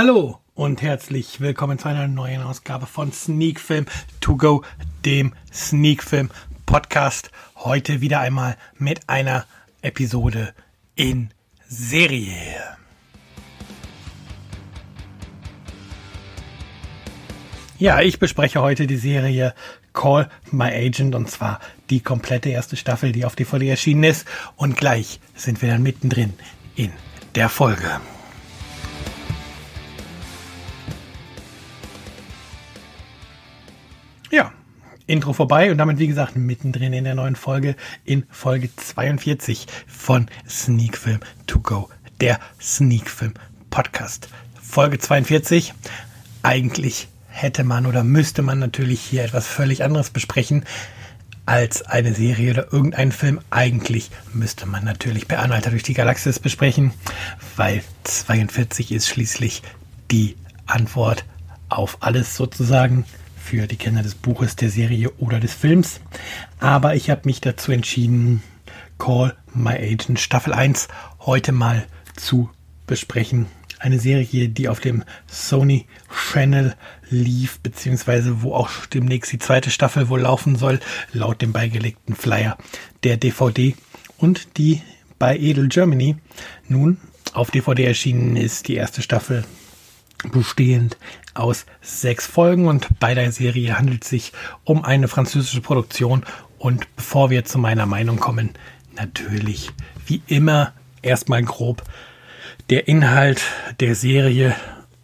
Hallo und herzlich willkommen zu einer neuen Ausgabe von Sneak Film To Go, dem Sneak Film Podcast. Heute wieder einmal mit einer Episode in Serie. Ja, ich bespreche heute die Serie Call My Agent und zwar die komplette erste Staffel, die auf DVD erschienen ist. Und gleich sind wir dann mittendrin in der Folge. Ja, Intro vorbei und damit, wie gesagt, mittendrin in der neuen Folge, in Folge 42 von Sneak Film To Go, der Sneak Film Podcast. Folge 42. Eigentlich hätte man oder müsste man natürlich hier etwas völlig anderes besprechen als eine Serie oder irgendeinen Film. Eigentlich müsste man natürlich per Anhalter durch die Galaxis besprechen, weil 42 ist schließlich die Antwort auf alles sozusagen für die Kenner des Buches, der Serie oder des Films. Aber ich habe mich dazu entschieden, Call My Agent Staffel 1 heute mal zu besprechen. Eine Serie, die auf dem Sony Channel lief, beziehungsweise wo auch demnächst die zweite Staffel wohl laufen soll, laut dem beigelegten Flyer der DVD und die bei Edel Germany nun auf DVD erschienen ist, die erste Staffel bestehend aus sechs Folgen und bei der Serie handelt es sich um eine französische Produktion und bevor wir zu meiner Meinung kommen, natürlich wie immer erstmal grob der Inhalt der Serie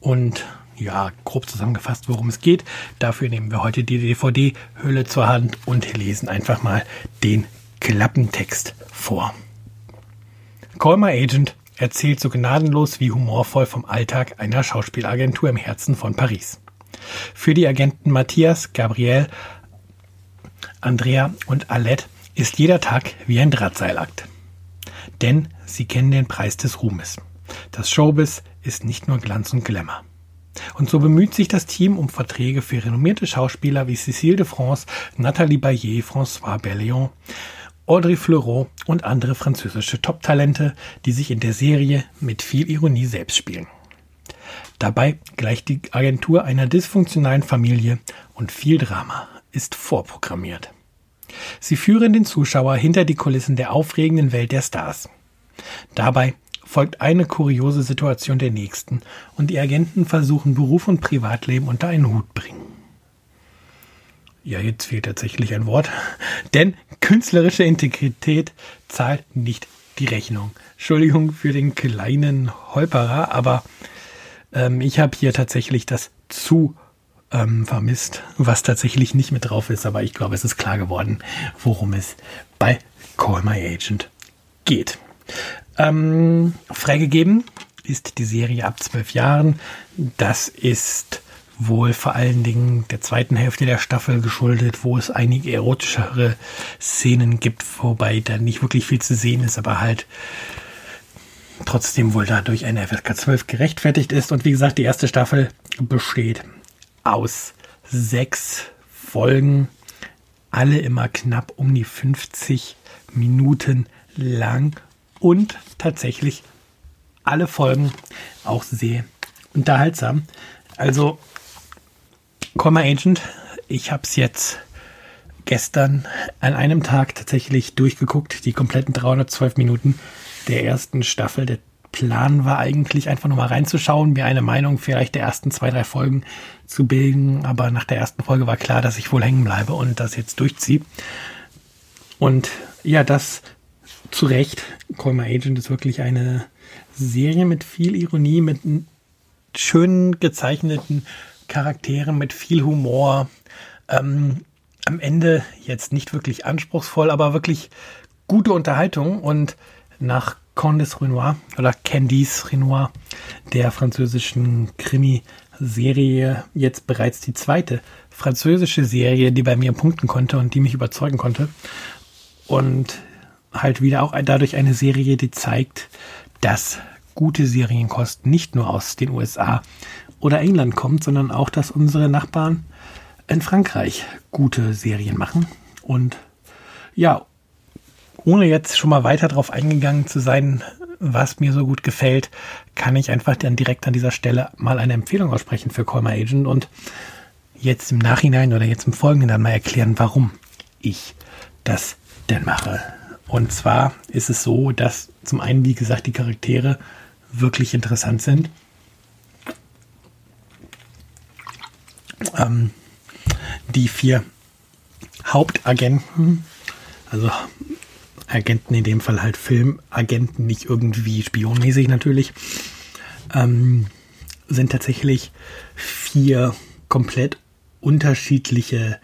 und ja, grob zusammengefasst, worum es geht. Dafür nehmen wir heute die DVD-Hülle zur Hand und lesen einfach mal den Klappentext vor. Call My Agent erzählt so gnadenlos wie humorvoll vom Alltag einer Schauspielagentur im Herzen von Paris. Für die Agenten Matthias, Gabriel, Andrea und Alette ist jeder Tag wie ein Drahtseilakt. Denn sie kennen den Preis des Ruhmes. Das Showbiz ist nicht nur Glanz und Glamour. Und so bemüht sich das Team um Verträge für renommierte Schauspieler wie Cécile de France, Nathalie Bayer, François Berléand, Audrey Fleurot und andere französische Top-Talente, die sich in der Serie mit viel Ironie selbst spielen. Dabei gleicht die Agentur einer dysfunktionalen Familie und viel Drama ist vorprogrammiert. Sie führen den Zuschauer hinter die Kulissen der aufregenden Welt der Stars. Dabei folgt eine kuriose Situation der nächsten und die Agenten versuchen Beruf und Privatleben unter einen Hut bringen. Ja, jetzt fehlt tatsächlich ein Wort. Denn künstlerische Integrität zahlt nicht die Rechnung. Entschuldigung für den kleinen Holperer, aber ähm, ich habe hier tatsächlich das zu ähm, vermisst, was tatsächlich nicht mit drauf ist. Aber ich glaube, es ist klar geworden, worum es bei Call My Agent geht. Ähm, freigegeben ist die Serie ab zwölf Jahren. Das ist wohl vor allen Dingen der zweiten Hälfte der Staffel geschuldet, wo es einige erotischere Szenen gibt, wobei da nicht wirklich viel zu sehen ist, aber halt trotzdem wohl dadurch eine FSK 12 gerechtfertigt ist. Und wie gesagt, die erste Staffel besteht aus sechs Folgen, alle immer knapp um die 50 Minuten lang und tatsächlich alle Folgen auch sehr unterhaltsam. Also Comma Agent, ich habe es jetzt gestern an einem Tag tatsächlich durchgeguckt, die kompletten 312 Minuten der ersten Staffel. Der Plan war eigentlich einfach nur mal reinzuschauen, mir eine Meinung vielleicht der ersten zwei, drei Folgen zu bilden. Aber nach der ersten Folge war klar, dass ich wohl hängen bleibe und das jetzt durchziehe. Und ja, das zu Recht. Call My Agent ist wirklich eine Serie mit viel Ironie, mit schön gezeichneten Charakteren mit viel Humor. Ähm, am Ende jetzt nicht wirklich anspruchsvoll, aber wirklich gute Unterhaltung. Und nach Candice Renoir oder Candice Renoir, der französischen Krimi-Serie, jetzt bereits die zweite französische Serie, die bei mir punkten konnte und die mich überzeugen konnte. Und halt wieder auch dadurch eine Serie, die zeigt, dass gute Serienkost nicht nur aus den USA oder England kommt, sondern auch, dass unsere Nachbarn in Frankreich gute Serien machen. Und ja, ohne jetzt schon mal weiter darauf eingegangen zu sein, was mir so gut gefällt, kann ich einfach dann direkt an dieser Stelle mal eine Empfehlung aussprechen für Call My Agent und jetzt im Nachhinein oder jetzt im Folgenden dann mal erklären, warum ich das denn mache. Und zwar ist es so, dass zum einen, wie gesagt, die Charaktere wirklich interessant sind. Ähm, die vier Hauptagenten, also Agenten in dem Fall halt Filmagenten, nicht irgendwie spionmäßig natürlich, ähm, sind tatsächlich vier komplett unterschiedliche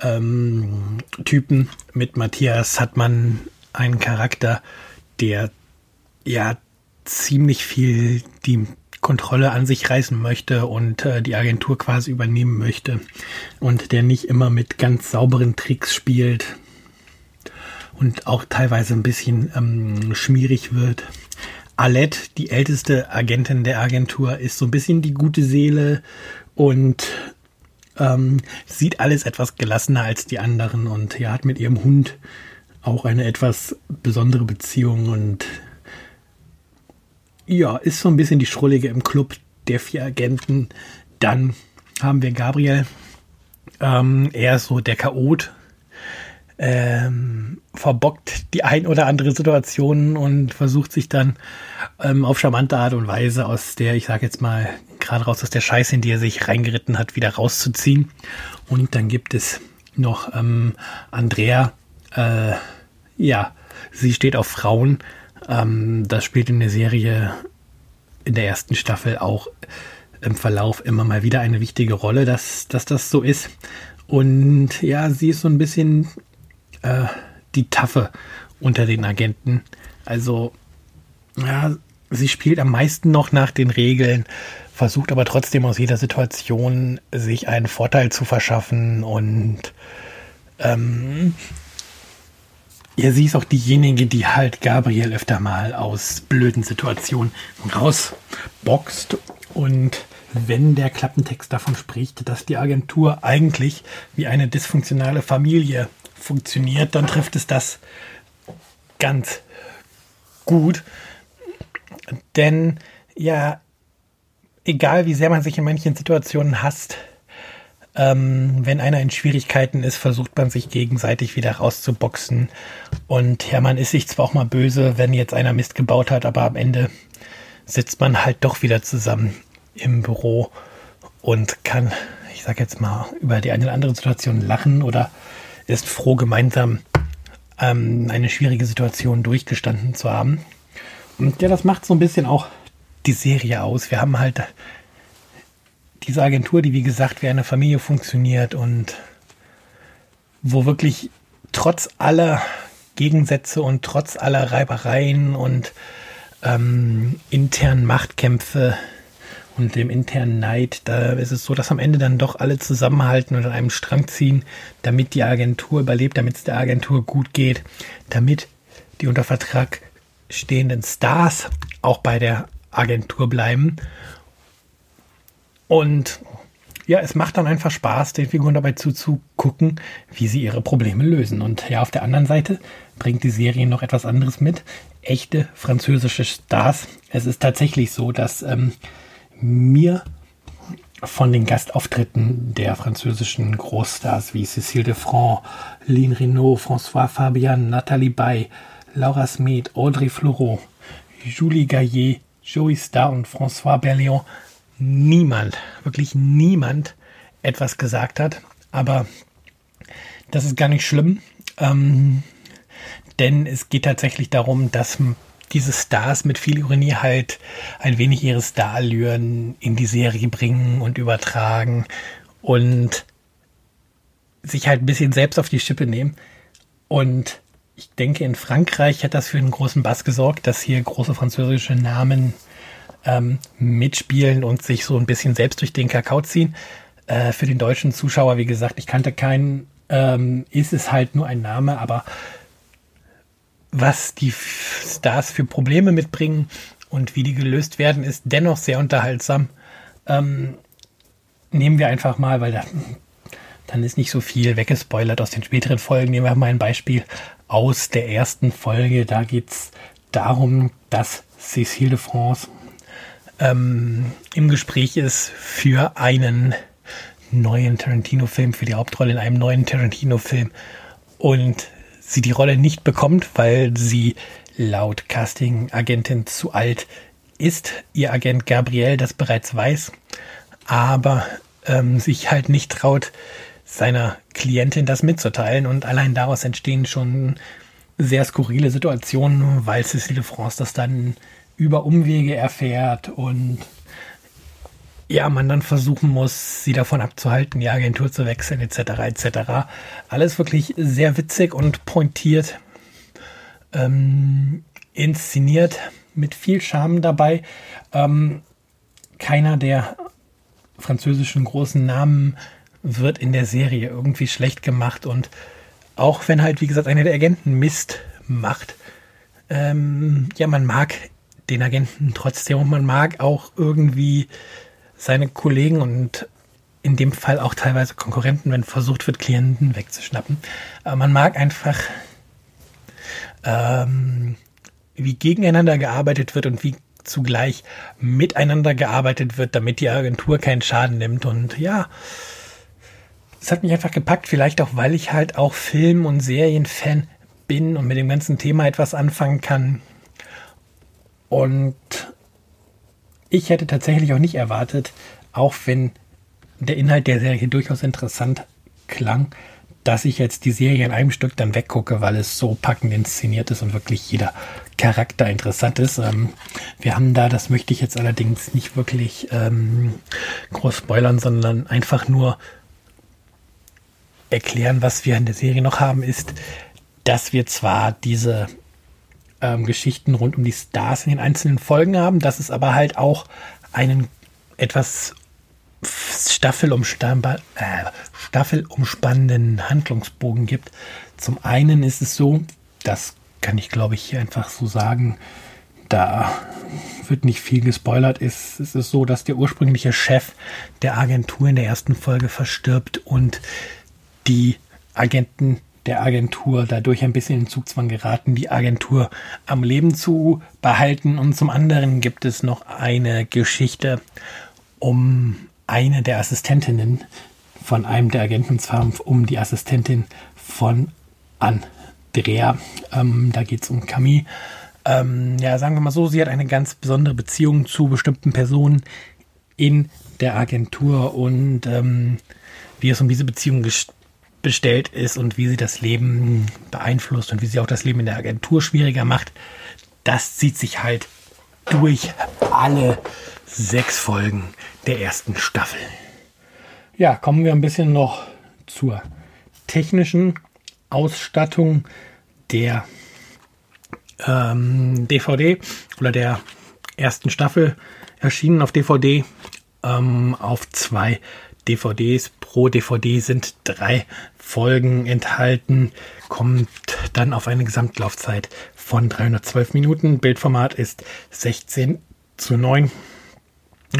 ähm, Typen. Mit Matthias hat man einen Charakter, der ja ziemlich viel die Kontrolle an sich reißen möchte und äh, die Agentur quasi übernehmen möchte und der nicht immer mit ganz sauberen Tricks spielt und auch teilweise ein bisschen ähm, schmierig wird. Alette, die älteste Agentin der Agentur, ist so ein bisschen die gute Seele und ähm, sieht alles etwas gelassener als die anderen und ja, hat mit ihrem Hund auch eine etwas besondere Beziehung und ja, ist so ein bisschen die Schrullige im Club der vier Agenten. Dann haben wir Gabriel. Ähm, er ist so der Chaot. Ähm, verbockt die ein oder andere Situation und versucht sich dann ähm, auf charmante Art und Weise aus der, ich sag jetzt mal, gerade raus aus der Scheiße, in die er sich reingeritten hat, wieder rauszuziehen. Und dann gibt es noch ähm, Andrea. Äh, ja, sie steht auf Frauen ähm, das spielt in der Serie in der ersten Staffel auch im Verlauf immer mal wieder eine wichtige Rolle, dass, dass das so ist. Und ja, sie ist so ein bisschen äh, die Taffe unter den Agenten. Also, ja, sie spielt am meisten noch nach den Regeln, versucht aber trotzdem aus jeder Situation sich einen Vorteil zu verschaffen und ähm, ja, sie ist auch diejenige, die halt Gabriel öfter mal aus blöden Situationen rausboxt. Und wenn der Klappentext davon spricht, dass die Agentur eigentlich wie eine dysfunktionale Familie funktioniert, dann trifft es das ganz gut. Denn ja, egal wie sehr man sich in manchen Situationen hasst, ähm, wenn einer in Schwierigkeiten ist, versucht man sich gegenseitig wieder rauszuboxen. Und ja, man ist sich zwar auch mal böse, wenn jetzt einer Mist gebaut hat, aber am Ende sitzt man halt doch wieder zusammen im Büro und kann, ich sag jetzt mal, über die eine oder andere Situation lachen oder ist froh, gemeinsam ähm, eine schwierige Situation durchgestanden zu haben. Und ja, das macht so ein bisschen auch die Serie aus. Wir haben halt diese Agentur, die wie gesagt wie eine Familie funktioniert und wo wirklich trotz aller Gegensätze und trotz aller Reibereien und ähm, internen Machtkämpfe und dem internen Neid, da ist es so, dass am Ende dann doch alle zusammenhalten und an einem Strang ziehen, damit die Agentur überlebt, damit es der Agentur gut geht, damit die unter Vertrag stehenden Stars auch bei der Agentur bleiben und ja, es macht dann einfach Spaß, den Figuren dabei zuzugucken, wie sie ihre Probleme lösen. Und ja, auf der anderen Seite bringt die Serie noch etwas anderes mit. Echte französische Stars. Es ist tatsächlich so, dass ähm, mir von den Gastauftritten der französischen Großstars wie Cécile de Franc, Lynn Renault, François Fabian, Nathalie Bay, Laura Smeet, Audrey Fleurot, Julie Gaillet, Joey Starr und François Berléand niemand, wirklich niemand etwas gesagt hat. Aber das ist gar nicht schlimm, ähm, denn es geht tatsächlich darum, dass diese Stars mit viel Ironie halt ein wenig ihre Starallüren in die Serie bringen und übertragen und sich halt ein bisschen selbst auf die Schippe nehmen. Und ich denke, in Frankreich hat das für einen großen Bass gesorgt, dass hier große französische Namen ähm, mitspielen und sich so ein bisschen selbst durch den Kakao ziehen. Äh, für den deutschen Zuschauer, wie gesagt, ich kannte keinen, ähm, ist es halt nur ein Name, aber was die Stars für Probleme mitbringen und wie die gelöst werden, ist dennoch sehr unterhaltsam. Ähm, nehmen wir einfach mal, weil da, dann ist nicht so viel weggespoilert aus den späteren Folgen. Nehmen wir mal ein Beispiel aus der ersten Folge. Da geht es darum, dass Cécile de France ähm, im Gespräch ist für einen neuen Tarantino-Film, für die Hauptrolle in einem neuen Tarantino-Film und sie die Rolle nicht bekommt, weil sie laut Casting-Agentin zu alt ist. Ihr Agent Gabriel das bereits weiß, aber ähm, sich halt nicht traut, seiner Klientin das mitzuteilen. Und allein daraus entstehen schon sehr skurrile Situationen, weil Cécile France das dann über Umwege erfährt und ja, man dann versuchen muss, sie davon abzuhalten, die Agentur zu wechseln, etc. etc. Alles wirklich sehr witzig und pointiert ähm, inszeniert, mit viel Charme dabei. Ähm, keiner der französischen großen Namen wird in der Serie irgendwie schlecht gemacht und auch wenn halt, wie gesagt, einer der Agenten Mist macht, ähm, ja, man mag den Agenten trotzdem und man mag auch irgendwie seine Kollegen und in dem Fall auch teilweise Konkurrenten, wenn versucht wird, Klienten wegzuschnappen. Aber man mag einfach, ähm, wie gegeneinander gearbeitet wird und wie zugleich miteinander gearbeitet wird, damit die Agentur keinen Schaden nimmt. Und ja, es hat mich einfach gepackt, vielleicht auch, weil ich halt auch Film- und Serienfan bin und mit dem ganzen Thema etwas anfangen kann. Und ich hätte tatsächlich auch nicht erwartet, auch wenn der Inhalt der Serie durchaus interessant klang, dass ich jetzt die Serie in einem Stück dann weggucke, weil es so packend inszeniert ist und wirklich jeder Charakter interessant ist. Ähm, wir haben da, das möchte ich jetzt allerdings nicht wirklich ähm, groß spoilern, sondern einfach nur erklären, was wir in der Serie noch haben, ist, dass wir zwar diese ähm, Geschichten rund um die Stars in den einzelnen Folgen haben, dass es aber halt auch einen etwas staffelumspannenden, äh, staffelumspannenden Handlungsbogen gibt. Zum einen ist es so, das kann ich glaube ich einfach so sagen, da wird nicht viel gespoilert. Es, es ist so, dass der ursprüngliche Chef der Agentur in der ersten Folge verstirbt und die Agenten der Agentur dadurch ein bisschen in Zugzwang geraten, die Agentur am Leben zu behalten. Und zum anderen gibt es noch eine Geschichte um eine der Assistentinnen von einem der Agenten, und zwar um die Assistentin von Andrea. Ähm, da geht es um Camille. Ähm, ja, sagen wir mal so, sie hat eine ganz besondere Beziehung zu bestimmten Personen in der Agentur und ähm, wie es um diese Beziehung bestellt ist und wie sie das Leben beeinflusst und wie sie auch das Leben in der Agentur schwieriger macht, das zieht sich halt durch alle sechs Folgen der ersten Staffel. Ja, kommen wir ein bisschen noch zur technischen Ausstattung der ähm, DVD oder der ersten Staffel erschienen auf DVD ähm, auf zwei DVDs. Pro DVD sind drei Folgen enthalten, kommt dann auf eine Gesamtlaufzeit von 312 Minuten. Bildformat ist 16 zu 9.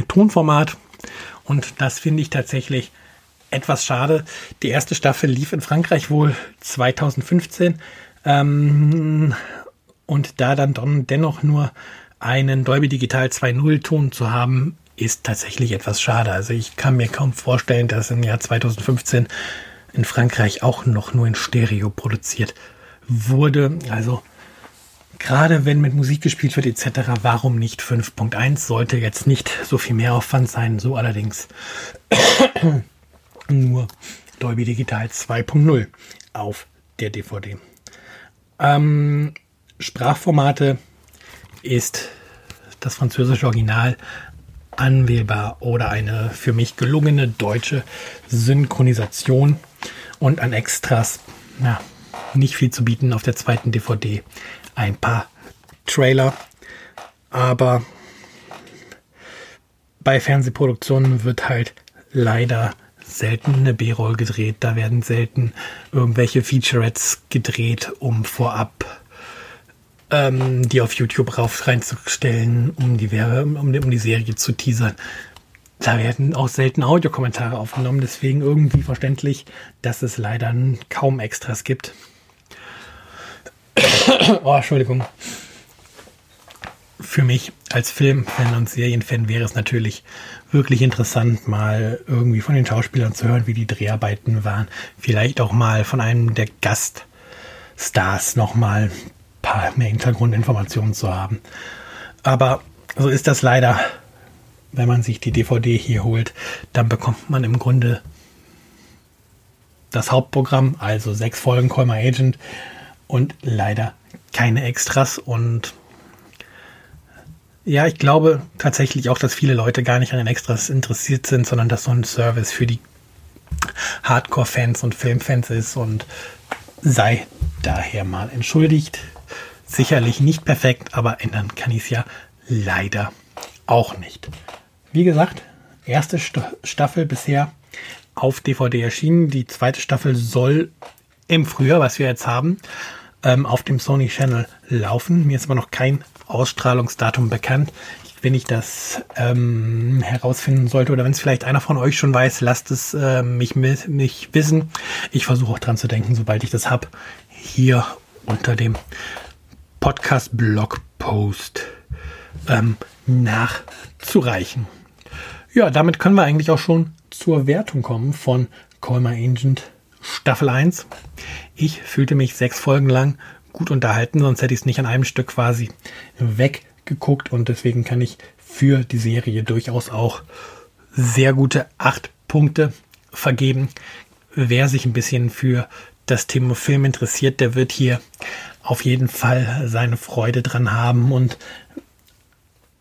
Tonformat und das finde ich tatsächlich etwas schade. Die erste Staffel lief in Frankreich wohl 2015 ähm, und da dann dennoch nur einen Dolby Digital 2.0 Ton zu haben, ist tatsächlich etwas schade. Also ich kann mir kaum vorstellen, dass im Jahr 2015 in Frankreich auch noch nur in Stereo produziert wurde. Also gerade wenn mit Musik gespielt wird etc., warum nicht 5.1? Sollte jetzt nicht so viel mehr Aufwand sein, so allerdings nur Dolby Digital 2.0 auf der DVD. Ähm, Sprachformate ist das französische Original anwählbar oder eine für mich gelungene deutsche Synchronisation und an Extras ja, nicht viel zu bieten auf der zweiten DVD. Ein paar Trailer, aber bei Fernsehproduktionen wird halt leider selten eine B-Roll gedreht. Da werden selten irgendwelche Featurettes gedreht, um vorab ähm, die auf YouTube rauf reinzustellen, um die, um, um die Serie zu teasern. Da werden auch selten Audiokommentare aufgenommen, deswegen irgendwie verständlich, dass es leider kaum Extras gibt. oh, Entschuldigung. für mich als Filmfan und Serienfan wäre es natürlich wirklich interessant, mal irgendwie von den Schauspielern zu hören, wie die Dreharbeiten waren. Vielleicht auch mal von einem der Gaststars nochmal paar mehr Hintergrundinformationen zu haben. Aber so ist das leider, wenn man sich die DVD hier holt, dann bekommt man im Grunde das Hauptprogramm, also sechs Folgen Call My Agent und leider keine Extras und ja, ich glaube tatsächlich auch, dass viele Leute gar nicht an den Extras interessiert sind, sondern dass so ein Service für die Hardcore-Fans und Filmfans ist und sei daher mal entschuldigt. Sicherlich nicht perfekt, aber ändern kann ich es ja leider auch nicht. Wie gesagt, erste Staffel bisher auf DVD erschienen. Die zweite Staffel soll im Frühjahr, was wir jetzt haben, ähm, auf dem Sony Channel laufen. Mir ist aber noch kein Ausstrahlungsdatum bekannt. Wenn ich das ähm, herausfinden sollte oder wenn es vielleicht einer von euch schon weiß, lasst es äh, mich, mich wissen. Ich versuche auch dran zu denken, sobald ich das habe, hier unter dem Podcast-Blogpost ähm, nachzureichen. Ja, damit können wir eigentlich auch schon zur Wertung kommen von Call My Agent Staffel 1. Ich fühlte mich sechs Folgen lang gut unterhalten, sonst hätte ich es nicht an einem Stück quasi weggeguckt und deswegen kann ich für die Serie durchaus auch sehr gute acht Punkte vergeben. Wer sich ein bisschen für das Thema Film interessiert, der wird hier auf jeden Fall seine Freude dran haben und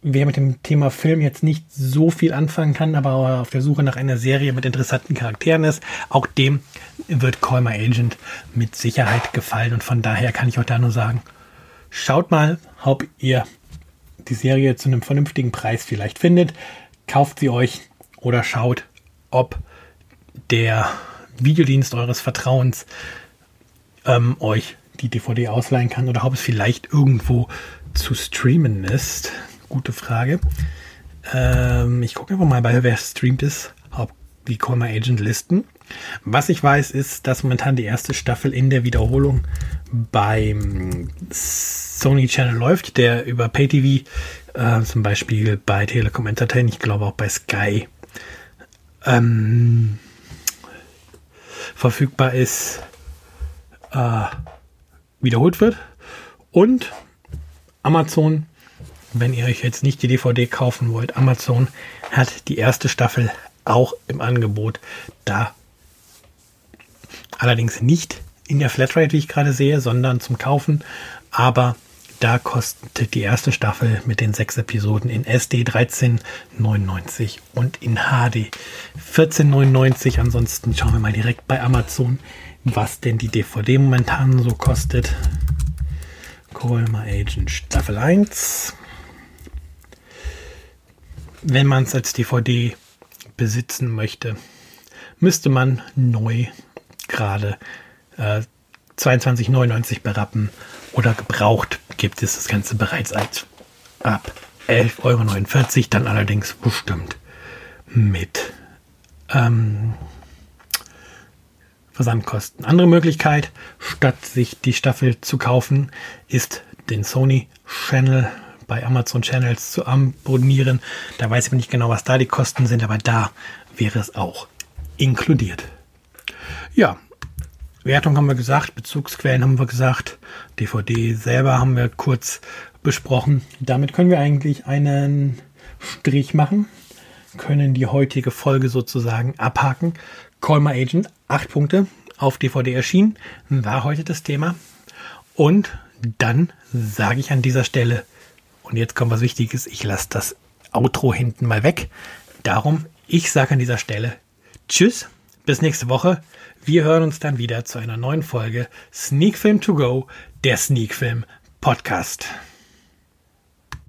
wer mit dem Thema Film jetzt nicht so viel anfangen kann, aber auf der Suche nach einer Serie mit interessanten Charakteren ist, auch dem wird Call My Agent mit Sicherheit gefallen. Und von daher kann ich auch da nur sagen, schaut mal, ob ihr die Serie zu einem vernünftigen Preis vielleicht findet. Kauft sie euch oder schaut, ob der Videodienst eures Vertrauens ähm, euch die DVD ausleihen kann oder ob es vielleicht irgendwo zu streamen ist. Gute Frage. Ähm, ich gucke einfach mal bei, wer streamt ist, ob die Call My Agent Listen. Was ich weiß, ist, dass momentan die erste Staffel in der Wiederholung beim Sony Channel läuft, der über PayTV, äh, zum Beispiel bei Telekom Entertainment, ich glaube auch bei Sky, ähm, verfügbar ist, äh, wiederholt wird. Und Amazon wenn ihr euch jetzt nicht die DVD kaufen wollt, Amazon hat die erste Staffel auch im Angebot. Da allerdings nicht in der Flatrate, wie ich gerade sehe, sondern zum Kaufen. Aber da kostet die erste Staffel mit den sechs Episoden in SD 13,99 und in HD 14,99. Ansonsten schauen wir mal direkt bei Amazon, was denn die DVD momentan so kostet. Call My Agent Staffel 1 wenn man es als DVD besitzen möchte, müsste man neu gerade äh, 22,99 berappen oder gebraucht gibt es das Ganze bereits als ab 11,49 Euro, dann allerdings bestimmt mit ähm, Versandkosten. Andere Möglichkeit, statt sich die Staffel zu kaufen, ist den Sony Channel bei Amazon Channels zu abonnieren. Da weiß ich nicht genau, was da die Kosten sind, aber da wäre es auch inkludiert. Ja, Wertung haben wir gesagt, Bezugsquellen haben wir gesagt, DVD selber haben wir kurz besprochen. Damit können wir eigentlich einen Strich machen, können die heutige Folge sozusagen abhaken. Call My Agent, acht Punkte auf DVD erschienen, war heute das Thema. Und dann sage ich an dieser Stelle und jetzt kommt was Wichtiges. Ich lasse das Outro hinten mal weg. Darum, ich sage an dieser Stelle Tschüss, bis nächste Woche. Wir hören uns dann wieder zu einer neuen Folge Sneak Film to Go, der Sneak Film Podcast.